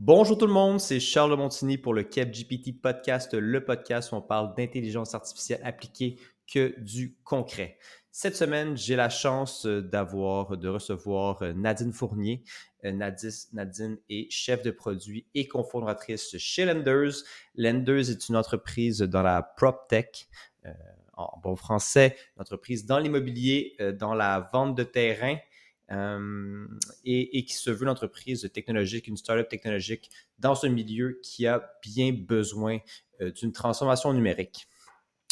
Bonjour tout le monde, c'est Charles Montigny pour le GPT Podcast, le podcast où on parle d'intelligence artificielle appliquée que du concret. Cette semaine, j'ai la chance euh, d'avoir, de recevoir euh, Nadine Fournier. Euh, Nadine est chef de produit et cofondatrice chez Lenders. Lenders est une entreprise dans la PropTech, en bon français, une entreprise dans l'immobilier, dans la vente de terrain euh, et, qui se veut une entreprise technologique, une startup technologique dans ce milieu qui a bien besoin euh, d'une transformation numérique.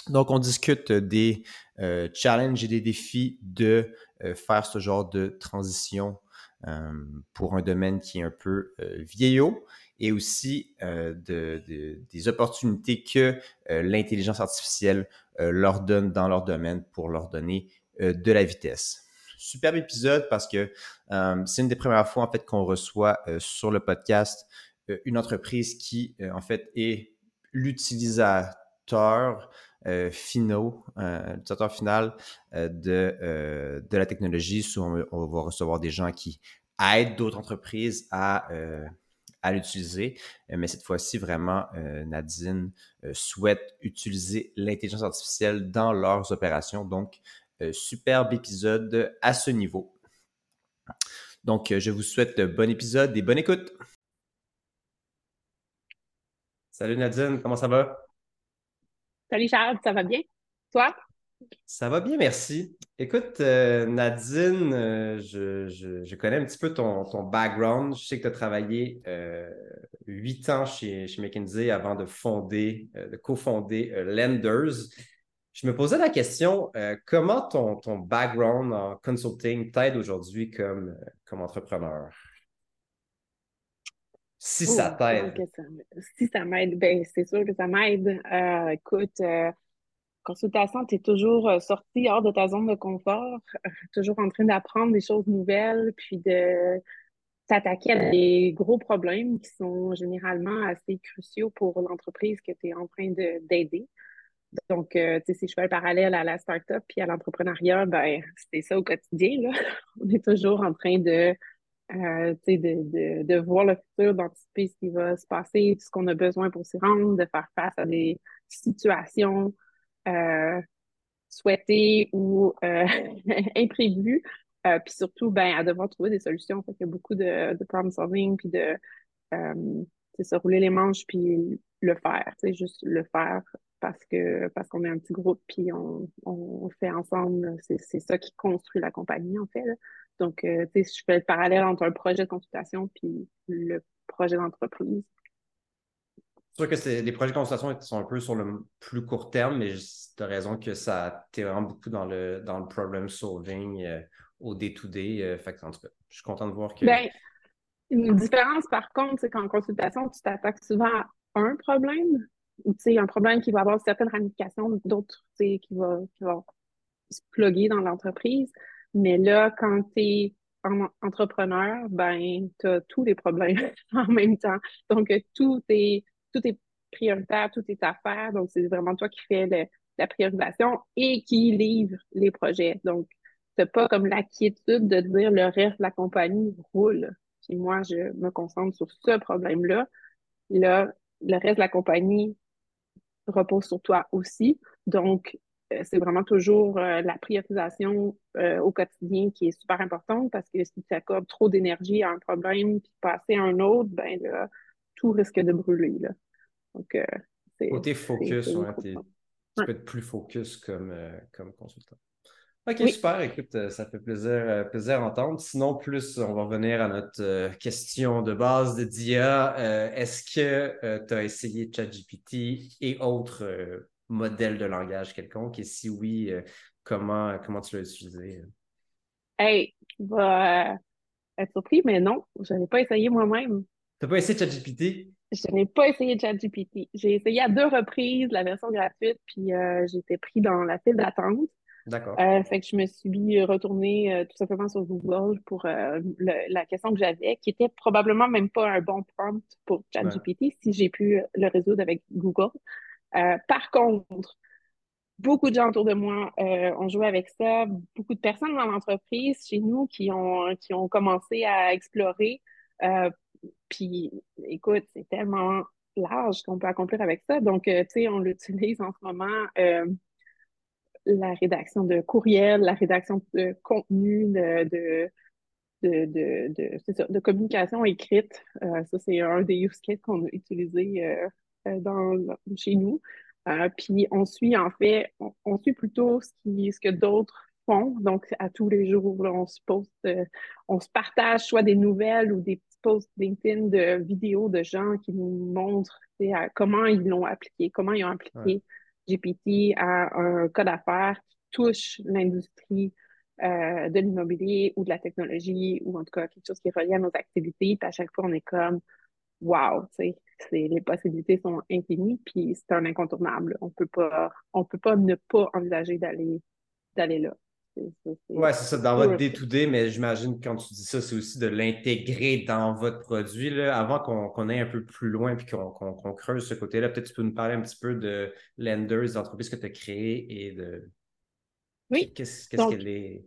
Donc, on discute des euh, challenges et des défis de faire ce genre de transition pour un domaine qui est un peu vieillot et aussi des opportunités que l'intelligence artificielle leur donne dans leur domaine pour leur donner de la vitesse superbe épisode parce que euh, c'est une des premières fois en fait qu'on reçoit euh, sur le podcast euh, une entreprise qui en fait est l'utilisateur finaux, l'utilisateur final de, de la technologie. on, va recevoir des gens qui aident d'autres entreprises à à l'utiliser. Mais cette fois-ci, vraiment, Nadine souhaite utiliser l'intelligence artificielle dans leurs opérations. Donc, superbe épisode à ce niveau. Donc, euh, je vous souhaite bon épisode et bonne écoute. Salut Nadine, comment ça va? Salut Charles, ça va bien? Toi? Ça va bien, merci. Écoute, euh, Nadine, je, connais un petit peu ton, background. Je sais que tu as travaillé huit ans chez, chez, McKinsey avant de fonder, de cofonder Lenders. Je me posais la question, euh, comment ton, ton, background en consulting t'aide aujourd'hui comme, euh, comme entrepreneur? Si ça t'aide. Si ça m'aide, ben, c'est sûr que ça m'aide. Euh, écoute, consultation, tu es toujours sorti hors de ta zone de confort, toujours en train d'apprendre des choses nouvelles, puis de t'attaquer à des gros problèmes qui sont généralement assez cruciaux pour l'entreprise que tu es en train d'aider. Donc, euh, tu sais, si je fais le parallèle à la start-up puis à l'entrepreneuriat, ben, c'est ça au quotidien. Là. On est toujours en train de, euh, de, de, de, voir le futur, d'anticiper ce qui va se passer, ce qu'on a besoin pour s'y rendre, de faire face à des situations euh, souhaitées ou imprévues. Puis surtout, ben, à devoir trouver des solutions. Fait il y a beaucoup de, de problem solving, puis de se rouler les manches, puis le faire, juste le faire parce que parce qu'on est un petit groupe puis on, on fait ensemble. C'est ça qui construit la compagnie, en fait. Donc, euh, tu sais, je fais le parallèle entre un projet de consultation puis le projet d'entreprise. C'est sûr que les projets de consultation sont un peu sur le plus court terme, mais tu as raison que ça t'es vraiment beaucoup dans le, dans le problem solving euh, au day-to-day. Euh, fait en tout cas, je suis content de voir que. Ben, une différence, par contre, c'est qu'en consultation, tu t'attaques souvent à un problème, ou un problème qui va avoir certaines ramifications, d'autres qui va, qui va se plugger dans l'entreprise. Mais là, quand tu es entrepreneur, ben, tu as tous les problèmes en même temps. Donc, tout est, tout est prioritaire, tout est à faire. Donc, c'est vraiment toi qui fais la priorisation et qui livre les projets. Donc, tu pas comme l'inquiétude de dire le reste de la compagnie roule. Puis moi, je me concentre sur ce problème-là. Là, le reste de la compagnie repose sur toi aussi. Donc, euh, c'est vraiment toujours euh, la priorisation euh, au quotidien qui est super importante parce que si tu accordes trop d'énergie à un problème puis passer à un autre, ben là, tout risque de brûler. Là. Donc, c'est. Côté focus, tu peux être plus focus comme, comme consultant. OK, super. Écoute, euh, ça fait plaisir, euh, plaisir d'entendre. Sinon, plus, on va revenir à notre euh, question de base de DIA. Est-ce que tu as essayé ChatGPT et autres modèles de langage quelconque? Et si oui, comment, comment tu l'as utilisé? Hey, tu vas être surpris, mais non, je n'ai pas essayé moi-même. Tu n'as pas essayé ChatGPT? Je n'ai pas essayé ChatGPT. J'ai essayé à deux reprises la version gratuite, puis j'ai été pris dans la file d'attente. D'accord. Euh, fait que je me suis retournée euh, tout simplement sur Google pour euh, la question que j'avais, qui était probablement même pas un bon prompt pour ChatGPT si j'ai pu le résoudre avec Google. par contre, beaucoup de gens autour de moi ont joué avec ça, beaucoup de personnes dans l'entreprise chez nous qui ont, qui ont commencé à explorer. puis écoute, c'est tellement large qu'on peut accomplir avec ça. Donc, euh, tu sais, on l'utilise en ce moment, euh, la rédaction de courriels, la rédaction de contenu, de, de, de, de, de communication écrite. Euh, ça, c'est un des use cases qu'on a utilisé dans, chez nous. puis on suit, en fait, on, suit plutôt ce, qui, ce que d'autres font. Donc, à tous les jours, on se poste, on se partage soit des nouvelles ou des posts LinkedIn de vidéos de gens qui nous montrent comment ils l'ont appliqué, comment ils ont appliqué GPT à un cas d'affaires qui touche l'industrie euh, de l'immobilier ou de la technologie ou en tout cas quelque chose qui est à nos activités. Puis à chaque fois, on est comme wow, les possibilités sont infinies, puis c'est un incontournable. On peut pas, on peut pas ne pas envisager d'aller d'aller là. Oui, c'est ça, dans votre day-to-day, mais j'imagine quand tu dis ça, c'est aussi de l'intégrer dans votre produit. Là, avant qu'on aille un peu plus loin et qu'on creuse ce côté-là, peut-être tu peux nous parler un petit peu de Lenders, des entreprises que tu as créées et de. Oui. Qu'est-ce qu'elle est?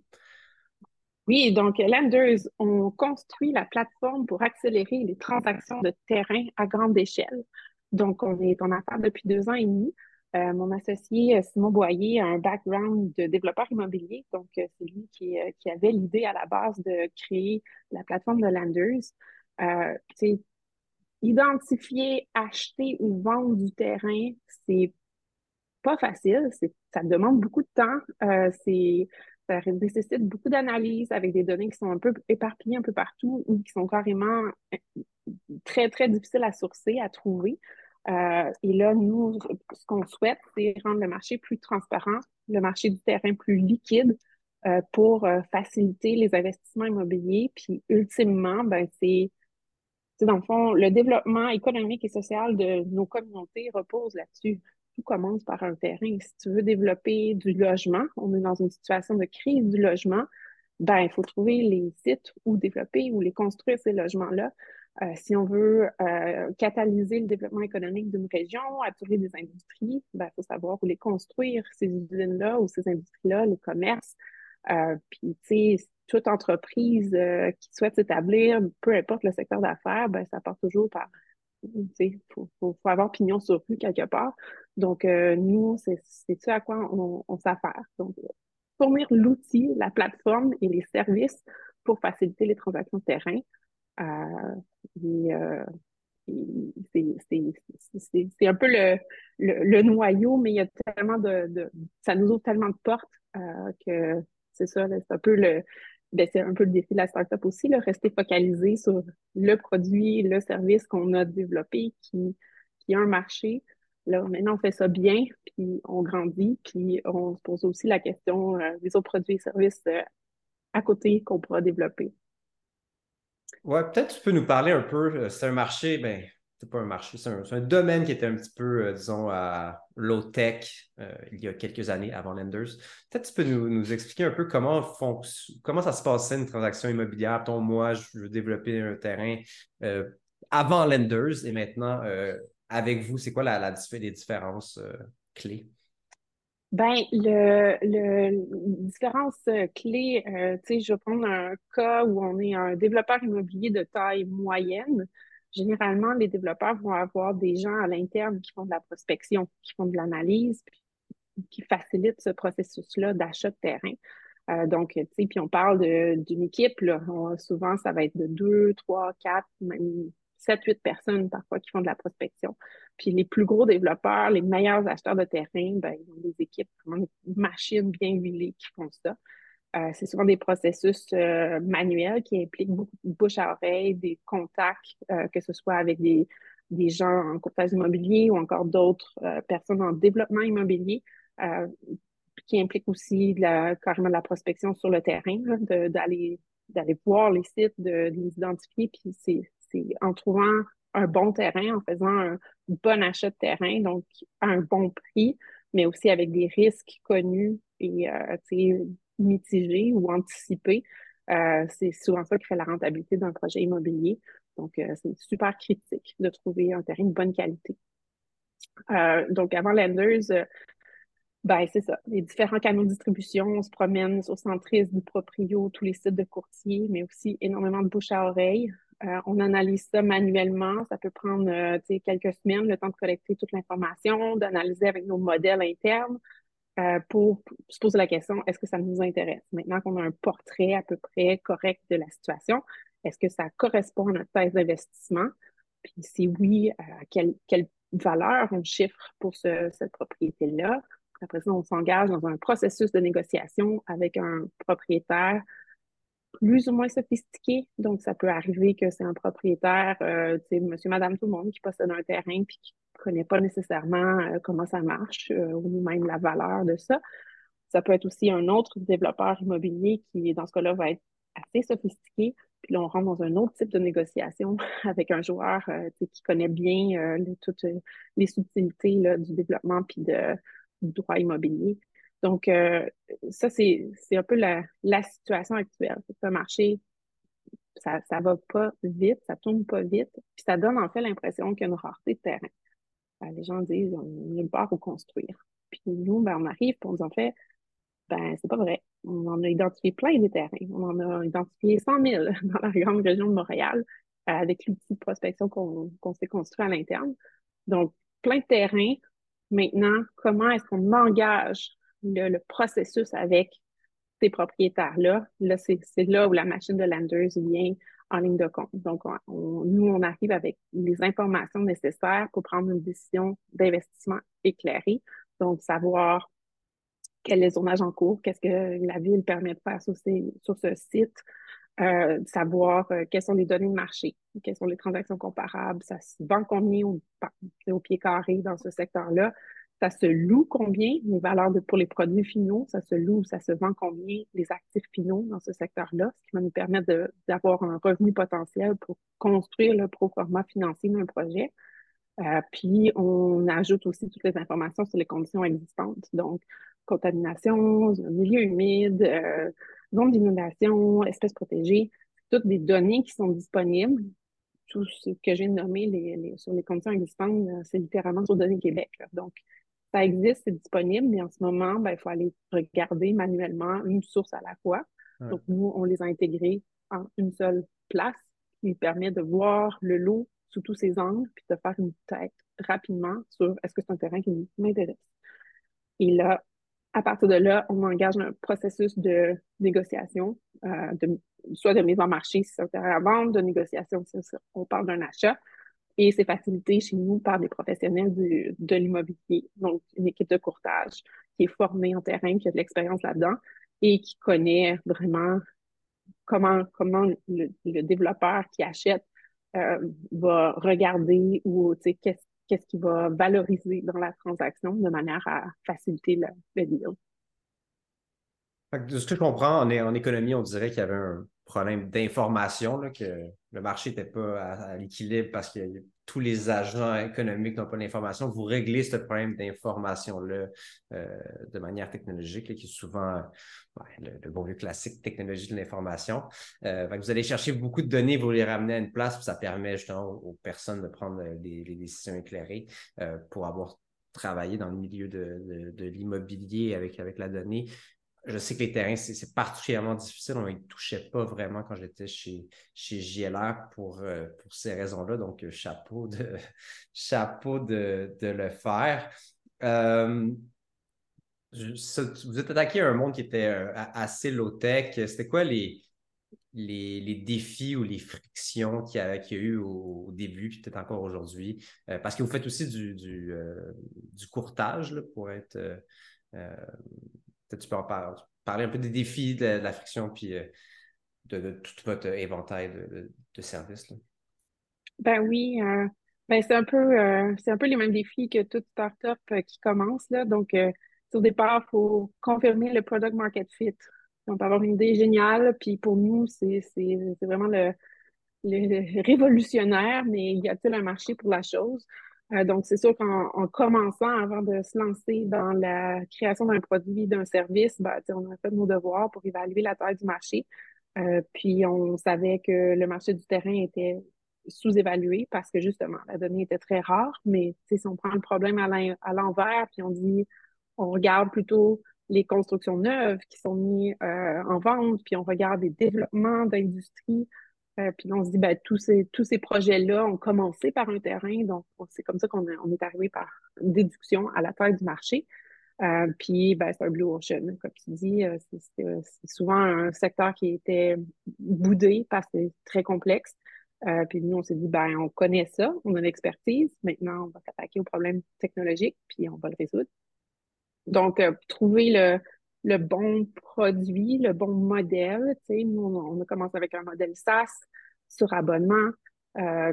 Oui, donc Lenders, on construit la plateforme pour accélérer les transactions de terrain à grande échelle. Donc, on est en affaires depuis deux ans et demi. Euh, mon associé euh, Simon Boyer a un background de développeur immobilier, donc euh, c'est lui qui, avait l'idée à la base de créer la plateforme de Landers. identifier, acheter ou vendre du terrain, c'est pas facile, ça demande beaucoup de temps, c'est ça nécessite beaucoup d'analyse avec des données qui sont un peu éparpillées un peu partout ou qui sont carrément très, très difficiles à sourcer, à trouver. Euh, et là, nous, ce qu'on souhaite, c'est rendre le marché plus transparent, le marché du terrain plus liquide euh, pour euh, faciliter les investissements immobiliers. Puis, ultimement, ben, c'est, dans le fond, le développement économique et social de nos communautés repose là-dessus. Tout commence par un terrain. Si tu veux développer du logement, on est dans une situation de crise du logement, ben, il faut trouver les sites où développer, où les construire ces logements-là. Euh, si on veut euh, catalyser le développement économique d'une région, attirer des industries, il ben, faut savoir où les construire, ces usines-là ou ces industries-là, les commerces. Euh, puis, tu sais, toute entreprise qui souhaite s'établir, peu importe le secteur d'affaires, ben, ça part toujours par, tu sais, faut, faut, avoir pignon sur rue quelque part. Donc, nous, c'est ça à quoi on, on s'affaire. Donc, fournir l'outil, la plateforme et les services pour faciliter les transactions de terrain. Euh, c'est un peu le, le, noyau, mais il y a tellement de, ça nous ouvre tellement de portes euh, que c'est ça, c'est un peu le ben, c'est un peu le défi de la startup aussi, là, rester focalisé sur le produit, le service qu'on a développé qui, qui a un marché. Là, maintenant, on fait ça bien, puis on grandit, puis on se pose aussi la question euh, des autres produits et services à côté qu'on pourra développer. Ouais, peut-être tu peux nous parler un peu. Euh, c'est un marché, ben, c'est pas un marché, c'est un, domaine qui était un petit peu, euh, disons, à low-tech euh, il y a quelques années avant Lenders. Peut-être tu peux nous, expliquer un peu comment, comment ça se passait une transaction immobilière. Ton, moi, je veux développer un terrain avant Lenders et maintenant, avec vous, c'est quoi la, la, les différences clés? Ben, le, le différence euh, clé, euh, tu sais, je vais prendre un cas où on est un développeur immobilier de taille moyenne. Généralement, les développeurs vont avoir des gens à l'interne qui font de la prospection, qui font de l'analyse, qui facilitent ce processus-là d'achat de terrain. Euh, donc, tu sais, puis on parle d'une équipe, là, souvent, ça va être de deux, trois, quatre, même sept, huit personnes parfois qui font de la prospection. Puis les plus gros développeurs, les meilleurs acheteurs de terrain, ben, ils ont des équipes, vraiment des machines bien huilées qui font ça. Euh, c'est souvent des processus euh, manuels qui impliquent beaucoup de bouche à oreille, des contacts, euh, que ce soit avec des, des gens en courtage immobilier ou encore d'autres personnes en développement immobilier, qui impliquent aussi de la, carrément de la prospection sur le terrain, d'aller d'aller voir les sites, de, de les identifier, puis c'est c'est en trouvant un bon terrain, en faisant un bon achat de terrain, donc à un bon prix, mais aussi avec des risques connus et euh, mitigés ou anticipés. Euh, c'est souvent ça qui fait la rentabilité d'un projet immobilier. Donc, euh, c'est super critique de trouver un terrain de bonne qualité. donc, avant Lenders, ben, c'est ça. Les différents canaux de distribution, on se promène sur Centris, du Proprio, tous les sites de courtiers, mais aussi énormément de bouche à oreille. On analyse ça manuellement. Ça peut prendre quelques semaines, le temps de collecter toute l'information, d'analyser avec nos modèles internes pour se poser la question, est-ce que ça nous intéresse? Maintenant qu'on a un portrait à peu près correct de la situation, est-ce que ça correspond à notre thèse d'investissement? Puis si oui, quelle, valeur on chiffre pour cette propriété-là? Après ça, on s'engage dans un processus de négociation avec un propriétaire plus ou moins sophistiqué. Donc, ça peut arriver que c'est un propriétaire, euh, monsieur, madame, tout le monde qui possède un terrain puis qui ne connaît pas nécessairement euh, comment ça marche euh, ou même la valeur de ça. Ça peut être aussi un autre développeur immobilier qui, dans ce cas-là, va être assez sophistiqué. Puis là, on rentre dans un autre type de négociation avec un joueur qui connaît bien toutes les subtilités du développement puis de, du droit immobilier. Donc, euh, ça, c'est un peu la, la situation actuelle. Ce marché, ça ne va pas vite, ça tourne pas vite, puis ça donne en fait l'impression qu'il y a une rareté de terrain. Ben, les gens disent, on nulle part où construire. Puis nous, ben, on arrive, pour nous en fait, ben, c'est pas vrai. On en a identifié plein des terrains. On en a identifié 100 000 dans la grande région de Montréal euh, avec l'outil de prospection qu'on s'est construit à l'interne. Donc, plein de terrains. Maintenant, comment est-ce qu'on engage le, processus avec ces propriétaires-là, là, c'est là où la machine de Landers vient en ligne de compte. Donc, nous, on arrive avec les informations nécessaires pour prendre une décision d'investissement éclairée. Donc, savoir quel est le zonage en cours, qu'est-ce que la ville permet de faire sur, sur ce site, euh, savoir euh, quelles sont les données de marché, quelles sont les transactions comparables, ça se vend combien au pied carré dans ce secteur-là, ça se loue combien, les valeurs pour les produits finaux, ça se loue, ça se vend combien, les actifs finaux dans ce secteur-là, ce qui va nous permettre d'avoir un revenu potentiel pour construire le pro format financier d'un projet. Euh, puis, on ajoute aussi toutes les informations sur les conditions existantes, donc contamination, milieu humide, euh, zone d'inondation, espèces protégées, toutes des données qui sont disponibles. Tout ce que j'ai nommé les, sur les conditions existantes, euh, c'est littéralement sur Données Québec. Donc, ça existe, c'est disponible, mais en ce moment, ben, il faut aller regarder manuellement une source à la fois. Donc, nous, on les a intégrés en une seule place qui permet de voir le lot sous tous ses angles, puis de faire une tête rapidement sur est-ce que c'est un terrain qui m'intéresse. Et là, à partir de là, on engage un processus de négociation, euh, de, soit de mise en marché si c'est un terrain à vendre, de négociation si on parle d'un achat, et c'est facilité chez nous par des professionnels de l'immobilier, donc une équipe de courtage qui est formée en terrain, qui a de l'expérience là-dedans et qui connaît vraiment comment, comment le, développeur qui achète euh, va regarder ou qu'est-ce qu'est-ce qui va valoriser dans la transaction de manière à faciliter le, le deal. De ce que je comprends, en, en économie, on dirait qu'il y avait un problème d'information, que le marché n'était pas à, l'équilibre parce que tous les agents économiques n'ont pas d'information. Vous réglez ce problème d'information-là euh, de manière technologique, qui est souvent le, bon vieux classique technologie de l'information. Euh, vous allez chercher beaucoup de données, vous les ramener à une place, puis ça permet justement aux, personnes de prendre des, décisions éclairées euh, pour avoir travaillé dans le milieu de, de l'immobilier avec, avec la donnée je sais que les terrains, c'est particulièrement difficile. On ne touchait pas vraiment quand j'étais chez, chez JLR pour, euh, pour ces raisons-là. Donc, euh, chapeau de, chapeau de, le faire. Euh, vous êtes attaqué à un monde qui était assez low-tech. C'était quoi les, les, défis ou les frictions qu'il y, a, eu au, début, puis peut-être encore aujourd'hui? parce que vous faites aussi du, du, courtage pour être Peut-être tu peux en parler, un peu des défis de, la friction puis euh, de, tout votre éventail de, services. Ben oui, euh, ben c'est un peu euh, c'est un peu les mêmes défis que toute startup qui commence. Là. Donc, au départ, il faut confirmer le product market fit. On peut avoir une idée géniale, puis pour nous, c'est vraiment le, le, révolutionnaire, mais y a-t-il un marché pour la chose? Euh, donc, c'est sûr qu'en commençant, avant de se lancer dans la création d'un produit, d'un service, ben, on a fait nos devoirs pour évaluer la taille du marché. Euh, puis, on savait que le marché du terrain était sous-évalué parce que justement, la donnée était très rare. Mais si on prend le problème à l'envers, puis on dit, on regarde plutôt les constructions neuves qui sont mises euh, en vente, puis on regarde les développements d'industries Euh, puis on se dit, ben, tous ces, tous ces projets-là ont commencé par un terrain, donc c'est comme ça qu'on on est arrivé par déduction à la taille du marché. Euh, puis, ben, c'est un blue ocean. Comme tu dis, euh, c'est souvent un secteur qui était boudé parce que c'est très complexe. Euh, puis nous, on s'est dit, ben, on connaît ça, on a l'expertise. Maintenant, on va s'attaquer aux problèmes technologiques, puis on va le résoudre. Donc, trouver le, le bon produit, le bon modèle. Tu sais, nous, on, a commencé avec un modèle SaaS sur abonnement.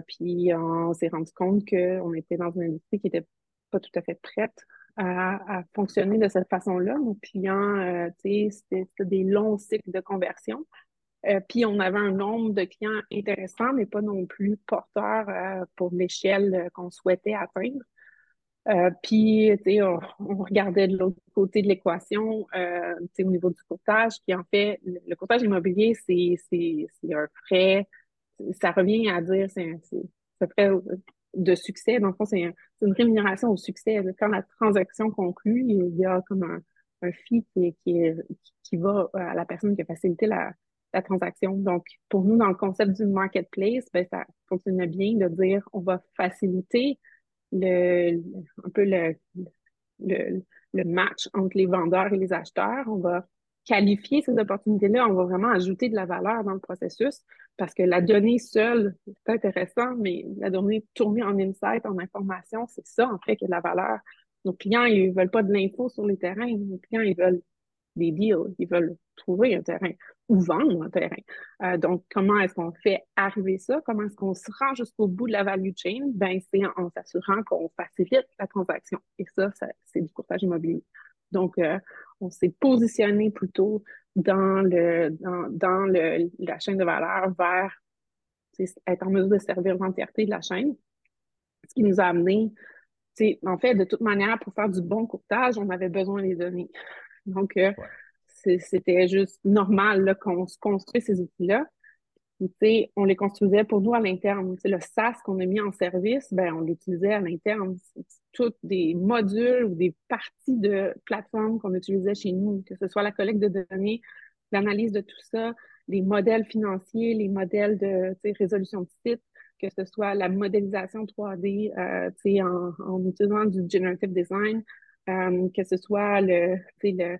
puis on s'est rendu compte qu'on était dans une industrie qui n'était pas tout à fait prête à, fonctionner de cette façon-là. Nos clients, euh, c'était des longs cycles de conversion. Euh, puis on avait un nombre de clients intéressants, mais pas non plus porteurs euh, pour l'échelle qu'on souhaitait atteindre. Puis, on, on, regardait de l'autre côté de l'équation, au niveau du courtage, qui en fait, le, courtage immobilier, c'est un frais, ça revient à dire, c'est un frais de succès. Dans le fond, c'est une rémunération au succès. Quand la transaction conclut, il y a comme un, un fee qui, qui, va à la personne qui a facilité la, la, transaction. Donc, pour nous, dans le concept du marketplace, ben, ça fonctionne bien de dire on va faciliter le, un peu le, le, le match entre les vendeurs et les acheteurs. On va qualifier ces opportunités-là, on va vraiment ajouter de la valeur dans le processus parce que la donnée seule, c'est intéressant, mais la donnée tournée en insight, en information, c'est ça, en fait, qui de la valeur. Nos clients, ils veulent pas de l'info sur les terrains. Nos clients, ils veulent des deals. Ils veulent trouver un terrain ou vendre un terrain. Euh, donc, comment est-ce qu'on fait arriver ça? Comment est-ce qu'on se rend jusqu'au bout de la value chain? Ben, c'est en, s'assurant qu'on facilite la transaction. Et ça, c'est du courtage immobilier. Donc, euh, on s'est positionné plutôt dans, le, dans, dans le, la chaîne de valeur vers être en mesure de servir l'entièreté de la chaîne. Ce qui nous a amené, en fait, de toute manière, pour faire du bon courtage, on avait besoin des données. Donc, euh, c'était juste normal qu'on se construise ces outils-là on les construisait pour nous à l'interne. Le SaaS qu'on a mis en service, ben, on l'utilisait à l'interne. Tous des modules ou des parties de plateforme qu'on utilisait chez nous, que ce soit la collecte de données, l'analyse de tout ça, les modèles financiers, les modèles de résolution de site, que ce soit la modélisation 3D euh, en, en, utilisant du generative design, euh, que ce soit le, le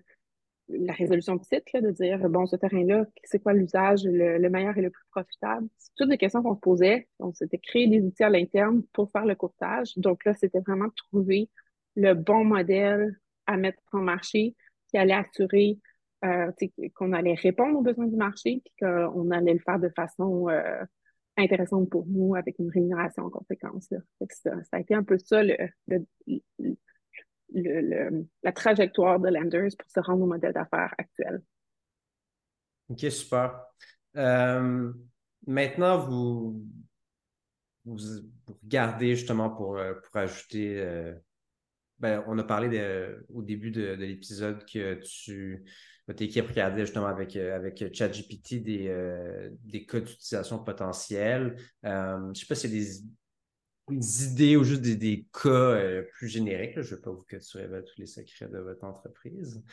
la résolution de site, de dire, bon, ce terrain-là, c'est quoi l'usage le, meilleur et le plus profitable? C'est toutes des questions qu'on se posait. On s'était créé des outils à l'interne pour faire le courtage. Donc là, c'était vraiment trouver le bon modèle à mettre en marché qui allait assurer euh, qu'on allait répondre aux besoins du marché puis qu'on allait le faire de façon euh, intéressante pour nous avec une rémunération en conséquence. Ça, a été un peu ça le, le, la trajectoire de Lenders pour se rendre au modèle d'affaires actuel. OK, super. Euh, maintenant, vous, vous, regardez justement pour, euh, pour ajouter. Euh, ben, on a parlé au début de, l'épisode que tu votre équipe regardait justement avec, avec ChatGPT des, des cas d'utilisation potentiels. je ne sais pas si des des idées ou juste des, cas euh, plus génériques. Je ne veux pas vous que tu révèles tous les secrets de votre entreprise,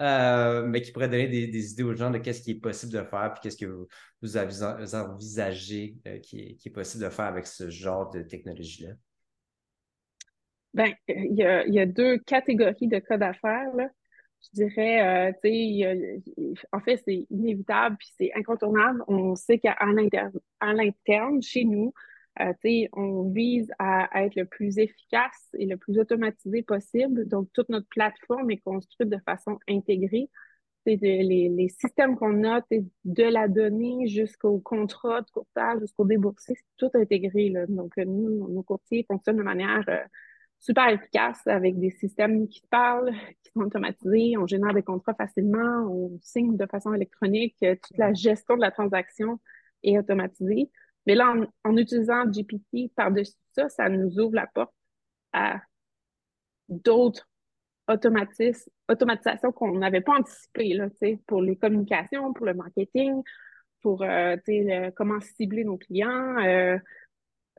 euh, mais qui pourraient donner des, idées aux gens de qu'est-ce qui est possible de faire, puis qu'est-ce que vous, envisagez euh, qui, est, possible de faire avec ce genre de technologie-là? Bien, il y a, deux catégories de cas d'affaires. Je dirais, tu sais, en fait, c'est inévitable, puis c'est incontournable. On sait qu'à l'interne, chez nous, euh, on vise à, être le plus efficace et le plus automatisé possible. Donc, toute notre plateforme est construite de façon intégrée. C'est les, les, systèmes qu'on a, de la donnée jusqu'au contrat de courtage, jusqu'au déboursé, c'est tout intégré. Là. Donc, nous, nos courtiers fonctionnent de manière euh, super efficace avec des systèmes qui parlent, qui sont automatisés, on génère des contrats facilement, on signe de façon électronique, toute la gestion de la transaction est automatisée. Mais là, en, utilisant GPT par-dessus ça, ça nous ouvre la porte à d'autres automatisations qu'on n'avait pas anticipées pour les communications, pour le marketing, pour euh, comment cibler nos clients. Euh,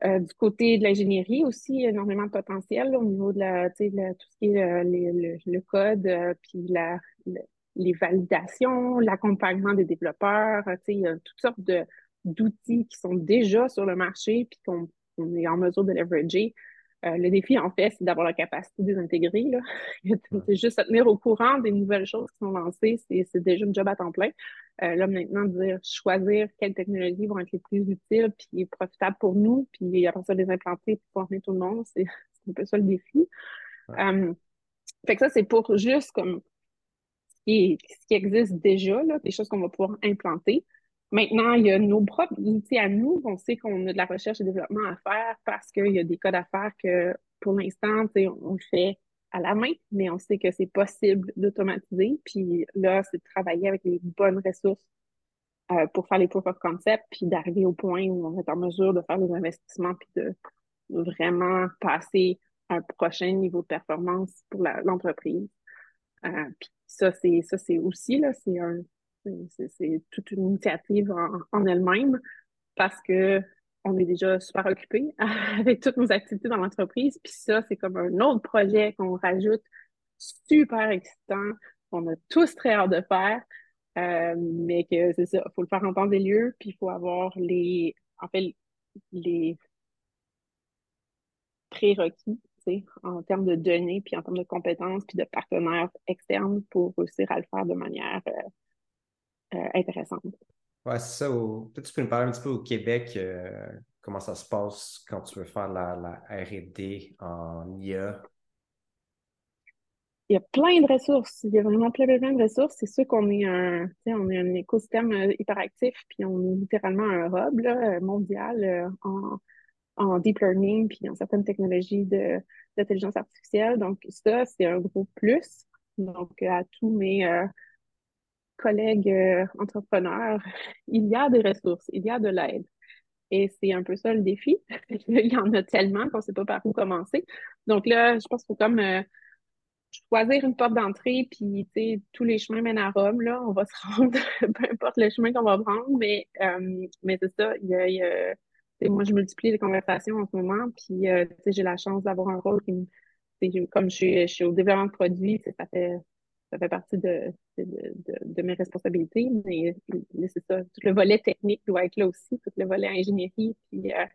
euh, du côté de l'ingénierie aussi, énormément de potentiel au niveau de, la, tout ce qui est le, code, puis la, les validations, l'accompagnement des développeurs. il y a toutes sortes de, d'outils qui sont déjà sur le marché puis qu'on est en mesure de leverager. Euh, le défi, en fait, c'est d'avoir la capacité de les intégrer. c'est juste à tenir au courant des nouvelles choses qui sont lancées. C'est déjà un job à temps plein. Euh, là, maintenant, dire choisir quelles technologies vont être les plus utiles puis profitables pour nous, puis après ça, les implanter pour former tout le monde, c'est un peu ça le défi. Euh, fait que ça, c'est pour juste comme ce qui, existe déjà, là, des choses qu'on va pouvoir implanter. Maintenant, il y a nos propres outils à nous. On sait qu'on a de la recherche et développement à faire parce qu'il y a des codes à faire que pour l'instant, on le fait à la main, mais on sait que c'est possible d'automatiser. Puis là, c'est de travailler avec les bonnes ressources euh, pour faire les proof of concept, puis d'arriver au point où on est en mesure de faire les investissements, puis de, vraiment passer un prochain niveau de performance pour l'entreprise. Euh, puis ça, c'est ça, c'est aussi là, c'est un c'est toute une initiative en, elle-même parce que on est déjà super occupé avec toutes nos activités dans l'entreprise. Puis ça, c'est comme un autre projet qu'on rajoute super excitant, qu'on a tous très hâte de faire. Euh, mais que c'est ça, il faut le faire en temps des lieux, puis il faut avoir les, en fait, les prérequis en termes de données, puis en termes de compétences, puis de partenaires externes pour réussir à le faire de manière euh, intéressante. Ouais, c'est ça. Peut-être tu peux nous parler un petit peu au Québec, euh, comment ça se passe quand tu veux faire la, la RD en IA? Il y a plein de ressources. Il y a vraiment plein, plein, de ressources. C'est sûr qu'on est un, on est un écosystème euh, hyperactif, puis on est littéralement un hub là, mondial euh, en, en, deep learning, puis en certaines technologies d'intelligence artificielle. Donc, ça, c'est un gros plus. Donc, à tous mes collègues euh, entrepreneurs, il y a des ressources, il y a de l'aide. Et c'est un peu ça le défi. il y en a tellement qu'on ne sait pas par où commencer. Donc là, je pense qu'il faut comme euh, choisir une porte d'entrée, puis tous les chemins mènent à Rome. Là, on va se rendre, peu importe le chemin qu'on va prendre, mais, euh, mais c'est ça. Y a, moi, je multiplie les conversations en ce moment, puis j'ai la chance d'avoir un rôle qui comme je suis, je suis, au développement de produits, ça fait ça fait partie de, de, mes responsabilités, mais, c'est ça. Tout le volet technique doit être là aussi, tout le volet ingénierie. Puis euh,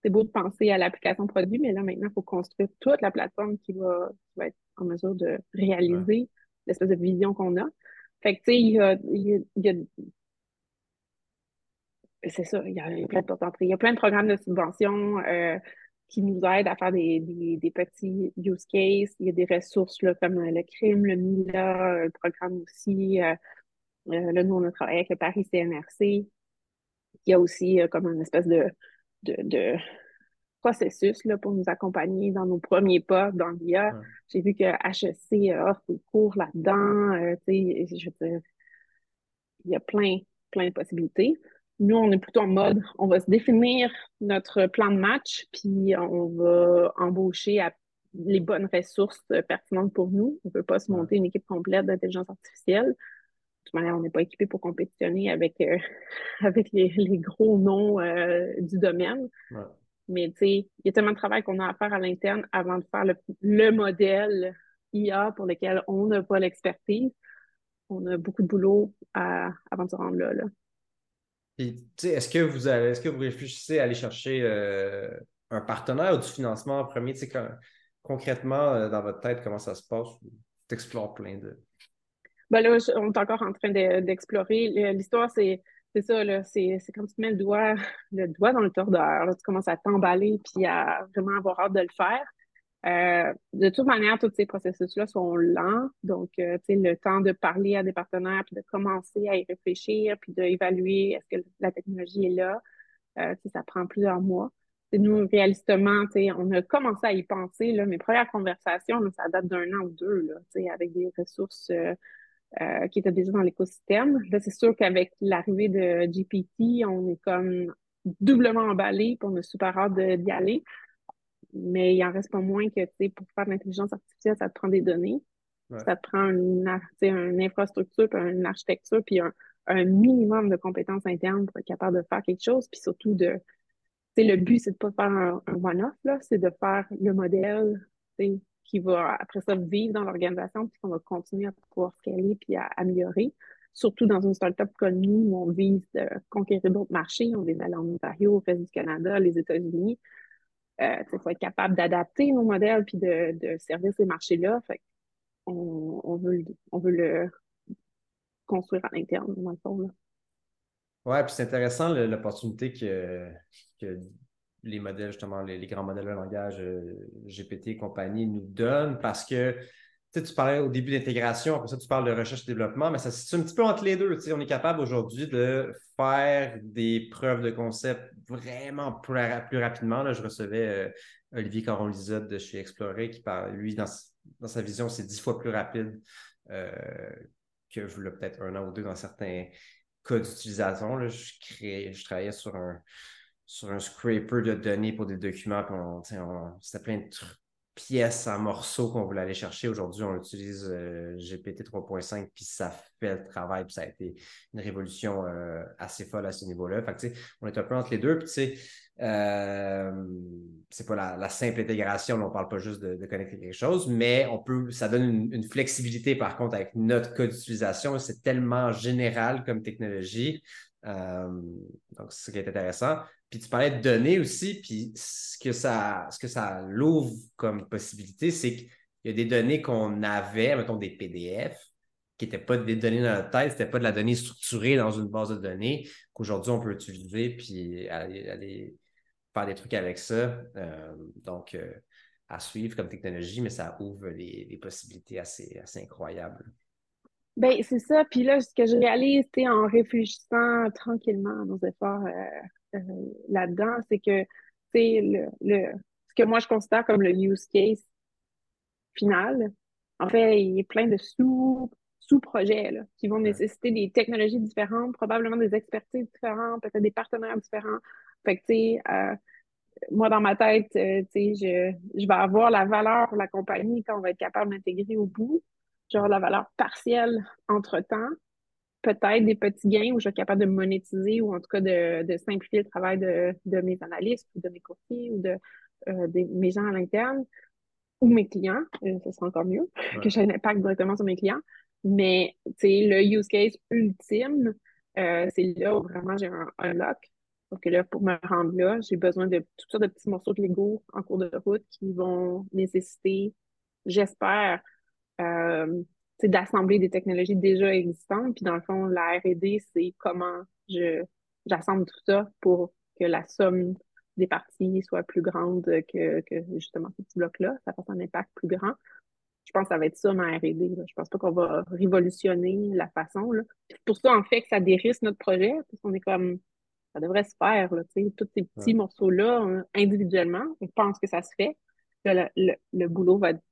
c'est beau de penser à l'application produit, mais là, maintenant, il faut construire toute la plateforme qui va, être en mesure de réaliser l'espèce de vision qu'on a. Fait que, tu sais, il y a, c'est ça, il y, a, plein de il y a plein de programmes de subvention. Euh, qui nous aident à faire des, des, petits use cases. Il y a des ressources là, comme le crime, le MILA, le programme aussi. Euh, euh, là, nous, on a travaillé avec le Paris CNRC. Il y a aussi euh, comme une espèce de, de, processus là, pour nous accompagner dans nos premiers pas dans l'IA. J'ai vu que HEC offre des cours là-dedans. je veux dire, il y a plein, plein de possibilités. Nous, on est plutôt en mode, on va se définir notre plan de match, puis on va embaucher les bonnes ressources pertinentes pour nous. On ne peut pas se monter une équipe complète d'intelligence artificielle. De toute manière, on n'est pas équipé pour compétitionner avec, euh, avec les, gros noms euh, du domaine. Mais tu sais, il y a tellement de travail qu'on a à faire à l'interne avant de faire le, modèle IA pour lequel on n'a pas l'expertise. On a beaucoup de boulot avant de se rendre là. là est-ce que vous allez, est-ce que vous réfléchissez à aller chercher euh, un partenaire ou du financement en premier? concrètement, euh, dans votre tête, comment ça se passe? Tu explores plein de. Ben là, on est encore en train d'explorer. L'histoire, c'est ça, là, c'est quand tu te mets le doigt, le doigt dans le tordeur, tu commences à t'emballer puis à vraiment avoir hâte de le faire. Euh, de toute manière, tous ces processus-là sont lents. Donc, euh, tu sais, le temps de parler à des partenaires, puis de commencer à y réfléchir, puis d'évaluer est-ce que la technologie est là, euh, ça prend plusieurs mois. Nous, réalistement, on a commencé à y penser. Là, mes premières conversations, ça date d'un an ou deux, là, avec des ressources qui étaient déjà dans l'écosystème. Là, c'est sûr qu'avec l'arrivée de GPT, on est comme doublement emballé, puis on a super hâte d'y aller mais il en reste pas moins que, tu sais, pour faire de l'intelligence artificielle, ça te prend des données. Ça te prend une, une infrastructure, puis une architecture, puis un, minimum de compétences internes pour être capable de faire quelque chose, puis surtout de, tu sais, le but, c'est de pas faire un, one-off, là, c'est de faire le modèle, tu qui va, après ça, vivre dans l'organisation, puis qu'on va continuer à pouvoir scaler puis à améliorer. surtout dans une startup comme nous, où on vise de conquérir d'autres marchés. On vise d'aller en Ontario, au reste du Canada, les États-Unis. Il faut être capable d'adapter nos modèles puis de, de servir ces marchés-là. On, on, veut, on veut le construire à l'interne, dans le fond. Puis c'est intéressant l'opportunité que, que les modèles, justement, les, grands modèles de langage euh, GPT et compagnie nous donnent parce que tu parlais au début d'intégration, après ça, tu parles de recherche et développement, mais ça se situe un petit peu entre les deux. on est capable aujourd'hui de faire des preuves de concept vraiment plus, rapidement. Là, je recevais euh, Olivier Caron-Lizotte de chez Explorer qui parle, lui, dans, sa vision, c'est dix fois plus rapide euh, que peut-être un an ou deux dans certains cas d'utilisation. Je, je travaillais sur un, sur un scraper de données pour des documents. C'était plein de pièces en morceaux qu'on voulait aller chercher. Aujourd'hui, on utilise euh, GPT 3.5, puis ça fait le travail, puis ça a été une révolution euh, assez folle à ce niveau-là. Fait on est un peu entre les deux, puis tu sais, euh, c'est pas la, simple intégration, on parle pas juste de, connecter quelque chose, mais on peut, ça donne une, une flexibilité par contre avec notre code d'utilisation. C'est tellement général comme technologie. Donc, c'est ce qui est intéressant. Puis tu parlais de données aussi, puis ce que ça, ce que ça l'ouvre comme possibilité, c'est qu'il y a des données qu'on avait, mettons des PDF, qui n'étaient pas des données dans notre tête, ce n'était pas de la donnée structurée dans une base de données, qu'aujourd'hui on peut utiliser puis aller, faire des trucs avec ça. Euh, donc, euh, à suivre comme technologie, mais ça ouvre des possibilités assez, assez incroyables. Ben, c'est ça. Puis là, ce que je réalise, en réfléchissant tranquillement à nos efforts euh, euh, là-dedans, c'est que le, le, ce que moi je considère comme le use case final, en fait, il y a plein de sous, sous-projets qui vont nécessiter des technologies différentes, probablement des expertises différentes, peut-être des partenaires différents. Fait que, tu sais, euh, moi, dans ma tête, euh, tu sais, je, je vais avoir la valeur pour la compagnie quand on va être capable d'intégrer au bout, genre la valeur partielle entre-temps, peut-être des petits gains où je suis capable de monétiser ou en tout cas de, simplifier le travail de, mes analystes ou de mes courtiers ou de, euh, mes gens à l'interne ou mes clients. Euh, ce sera encore mieux que j'ai un impact directement sur mes clients. Mais le use case ultime, euh, c'est là où vraiment j'ai un unlock. Donc là, pour me rendre là, j'ai besoin de toutes sortes de petits morceaux de Lego en cours de route qui vont nécessiter, j'espère, d'assembler des technologies déjà existantes. Puis dans le fond, la R&D, c'est comment je j'assemble tout ça pour que la somme des parties soit plus grande que, que justement ce petit bloc-là. Ça fasse un impact plus grand. Je pense que ça va être ça, ma R&D. Je pense pas qu'on va révolutionner la façon. Là. pour ça, en fait, que ça dérisque notre projet, parce qu'on est comme, ça devrait se faire, là, tous ces petits morceaux-là, hein, individuellement. On pense que ça se fait. le, le, boulot va être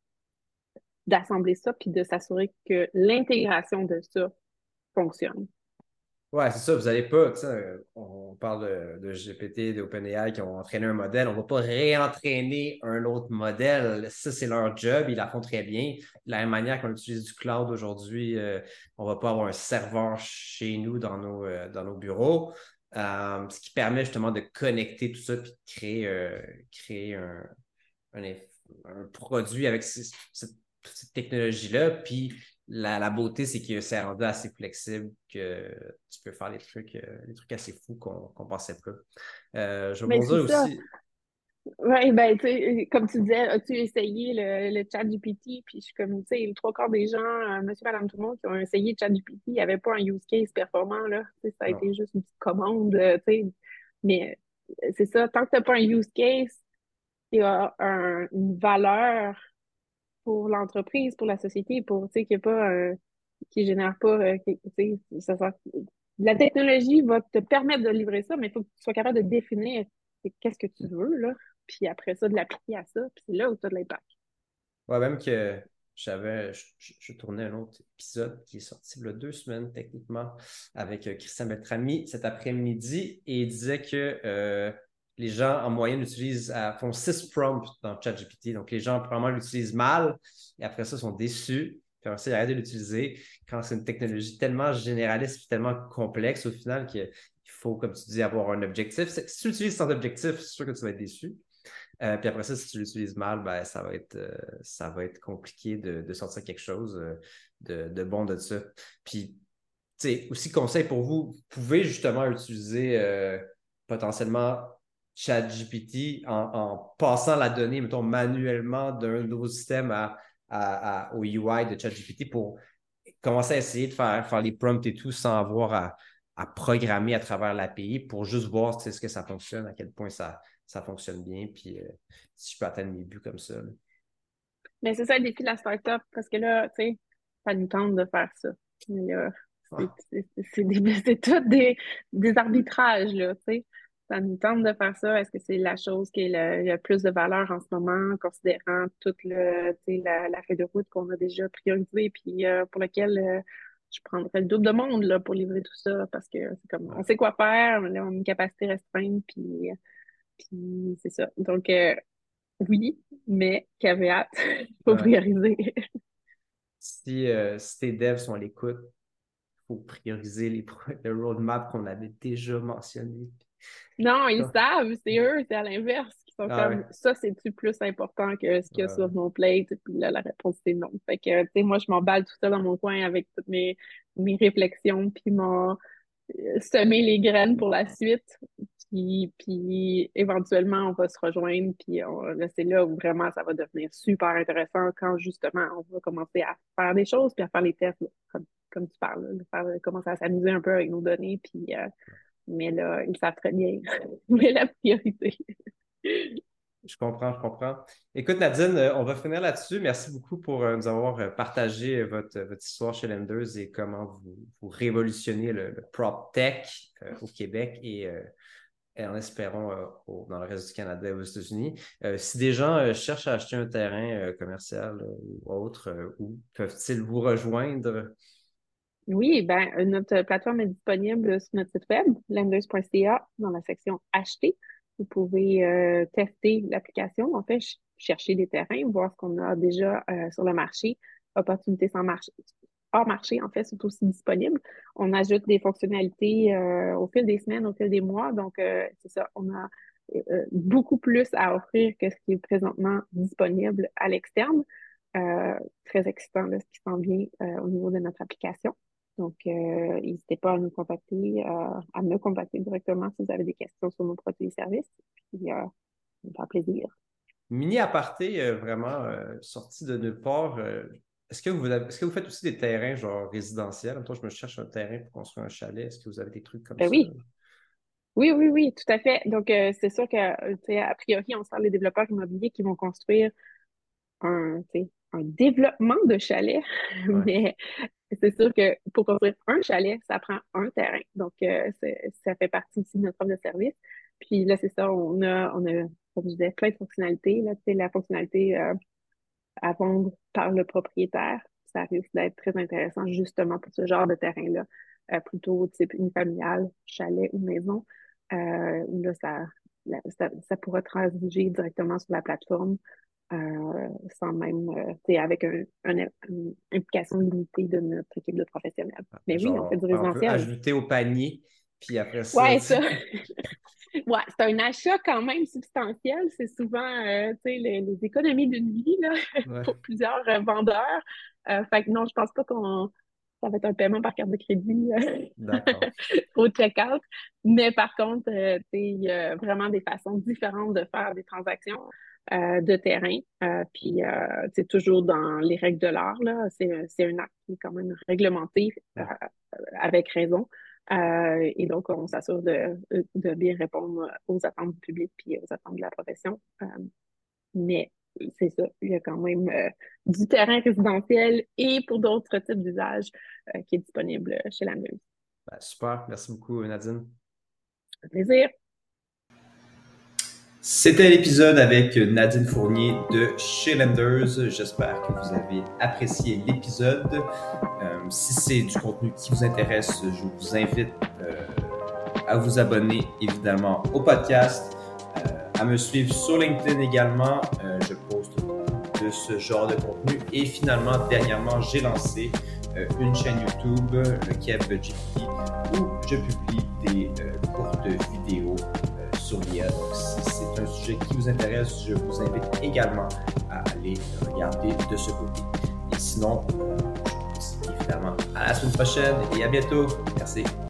d'assembler ça puis de s'assurer que l'intégration de ça fonctionne. Ouais, c'est ça. Vous n'allez pas, on parle de, GPT, d'OpenAI qui ont entraîné un modèle. On ne va pas réentraîner un autre modèle. Ça, c'est leur job. Ils la font très bien. De la même manière qu'on utilise du cloud aujourd'hui, euh, on ne va pas avoir un serveur chez nous dans nos, euh, dans nos bureaux. Euh, ce qui permet justement de connecter tout ça et de créer, créer un, un, produit avec cette cette technologie-là. Puis la, beauté, c'est que c'est rendu assez flexible que tu peux faire des trucs, euh, des trucs assez fous qu'on ne pensait pas. Euh, je vais dire aussi. Oui, ben, comme tu disais, as-tu essayé le, le chat GPT? Puis je suis comme, tu sais, trois quarts des gens, euh, monsieur, madame, tout le monde, qui ont essayé le chat GPT, il n'y avait pas un use case performant, là. ça a été juste une petite commande, tu sais. Mais c'est ça, tant que tu n'as pas un use case, il y a une valeur pour l'entreprise, pour la société, pour, tu sais, qui pas, euh, qui génère pas, euh, la technologie va te permettre de livrer ça, mais il faut que tu sois capable de définir qu'est-ce que tu veux, là, puis après ça, de l'appliquer à ça, puis c'est là où tu as de l'impact. Ouais, même que j'avais, je, tournais un autre épisode qui est sorti il y a deux semaines, techniquement, avec euh, Christian Beltrami cet après-midi, et il disait que les gens en moyenne utilisent, euh, font six prompts dans ChatGPT. Donc, les gens, probablement, l'utilisent mal et après ça, sont déçus. Puis après ça, de l'utiliser quand c'est une technologie tellement généraliste et tellement complexe au final qu'il faut, comme tu dis, avoir un objectif. Si tu l'utilises sans objectif, c'est sûr que tu vas être déçu. Euh, puis après ça, si tu l'utilises mal, ben, ça, va être, euh, ça va être compliqué de, sortir quelque chose de, de, bon de ça. Puis aussi conseil pour vous, vous pouvez justement utiliser euh, potentiellement ChatGPT en, en passant la donnée, mettons, manuellement d'un nouveau système à, au UI de ChatGPT pour commencer à essayer de faire, faire les prompts et tout sans avoir à, programmer à travers l'API pour juste voir ce que ça fonctionne, à quel point ça, ça fonctionne bien, puis euh, si je peux atteindre mes buts comme ça. Mais c'est ça le défi de la startup, parce que là, tu sais, ça nous tente de faire ça. C'est tout des, des arbitrages, là, tu sais. Ça nous tente de faire ça? Est-ce que c'est la chose qui a le, plus de valeur en ce moment, considérant toute le, la, la feuille de route qu'on a déjà priorisée, puis euh, pour laquelle euh, je prendrais le double de monde là, pour livrer tout ça, parce que c'est comme, on sait quoi faire, on a une capacité restreinte, puis, puis c'est ça. Donc, euh, oui, mais caveat, il faut prioriser. si, si tes devs sont à l'écoute, faut prioriser les, le roadmap qu'on avait déjà mentionné. Non, ils savent, c'est eux, c'est à l'inverse. Qui sont ah comme ça, c'est-tu plus important que ce qu'il y a sur mon plate? Puis là, la réponse, c'est non. Fait que, tu sais, moi, je m'emballe tout ça dans mon coin avec toutes mes, mes réflexions, puis mon euh, semer les graines pour la suite. Puis, puis éventuellement, on va se rejoindre, puis c'est là où vraiment ça va devenir super intéressant quand justement on va commencer à faire des choses, puis à faire les tests, comme comme tu parles, de faire, commencer à s'amuser un peu avec nos données. Puis, euh, mais là, ils savent très bien mais la priorité. Je comprends, je comprends. Écoute, Nadine, euh, on va finir là-dessus. Merci beaucoup pour euh, nous avoir partagé votre, votre histoire chez Lenders et comment vous, vous révolutionnez le, prop tech au Québec et, en espérant dans le reste du Canada et aux États-Unis. si des gens cherchent à acheter un terrain commercial ou autre, où peuvent-ils vous rejoindre? Oui, ben, euh, notre plateforme est disponible sur notre site web, lenders.ca, dans la section Acheter. Vous pouvez euh, tester l'application, en fait, chercher des terrains, voir ce qu'on a déjà euh, sur le marché. Opportunités sans marché, hors marché, en fait, sont aussi disponibles. On ajoute des fonctionnalités au fil des semaines, au fil des mois. Donc, c'est ça, on a beaucoup plus à offrir que ce qui est présentement disponible à l'externe. très excitant ce qui s'en vient au niveau de notre application. Donc, euh, n'hésitez pas à nous contacter, euh, à me contacter directement si vous avez des questions sur nos produits et services. Puis, euh, ça me fera plaisir. Mini aparté, vraiment sorti de nulle part. est-ce que, vous est-ce que vous faites aussi des terrains genre résidentiels? Toi, je me cherche un terrain pour construire un chalet. Est-ce que vous avez des trucs comme ben ça? Oui. Oui, oui, oui, tout à fait. Donc, c'est sûr que, a priori, on sort les développeurs immobiliers qui vont construire un, un développement de chalet, mais c'est sûr que pour construire un chalet, ça prend un terrain. Donc, euh, ça fait partie aussi de notre offre de service. Puis là, c'est ça, on a, on a, comme je disais, plein de fonctionnalités. Là, c'est la fonctionnalité euh, à vendre par le propriétaire. Ça risque d'être très intéressant justement pour ce genre de terrain-là, euh, plutôt type unifamilial, chalet ou maison, où là, ça, ça, ça pourra transiger directement sur la plateforme euh, sans même, euh, avec un, une implication limitée de notre équipe de professionnels. Ah, Mais oui, on fait du résidentiel. ajouter au panier, puis après ça. Ouais, ça. ouais, c'est un achat quand même substantiel. C'est souvent euh, les, les, économies d'une vie là, pour plusieurs vendeurs. fait que non, je pense pas qu'on ça va être un paiement par carte de crédit au check-out. Mais par contre, il y a vraiment des façons différentes de faire des transactions. Euh, de terrain. Euh, puis c'est euh, toujours dans les règles de l'art. C'est, un acte qui est quand même réglementé avec raison. et donc, on s'assure de, de, bien répondre aux attentes du public puis aux attentes de la profession. mais c'est ça, il y a quand même du terrain résidentiel et pour d'autres types d'usages qui est disponible chez la Muse. Ben, super, merci beaucoup Nadine. Un plaisir. C'était l'épisode avec Nadine Fournier de chez Lenders. J'espère que vous avez apprécié l'épisode. Euh, si c'est du contenu qui vous intéresse, je vous invite euh, à vous abonner évidemment au podcast, euh, à me suivre sur LinkedIn également. je poste de ce genre de contenu. Et finalement, dernièrement, j'ai lancé une chaîne YouTube, le Kev GPT, où je publie des courtes vidéos qui vous intéresse, je vous invite également à aller regarder de ce côté. Et sinon, je vous dis évidemment À la semaine prochaine et à bientôt. Merci.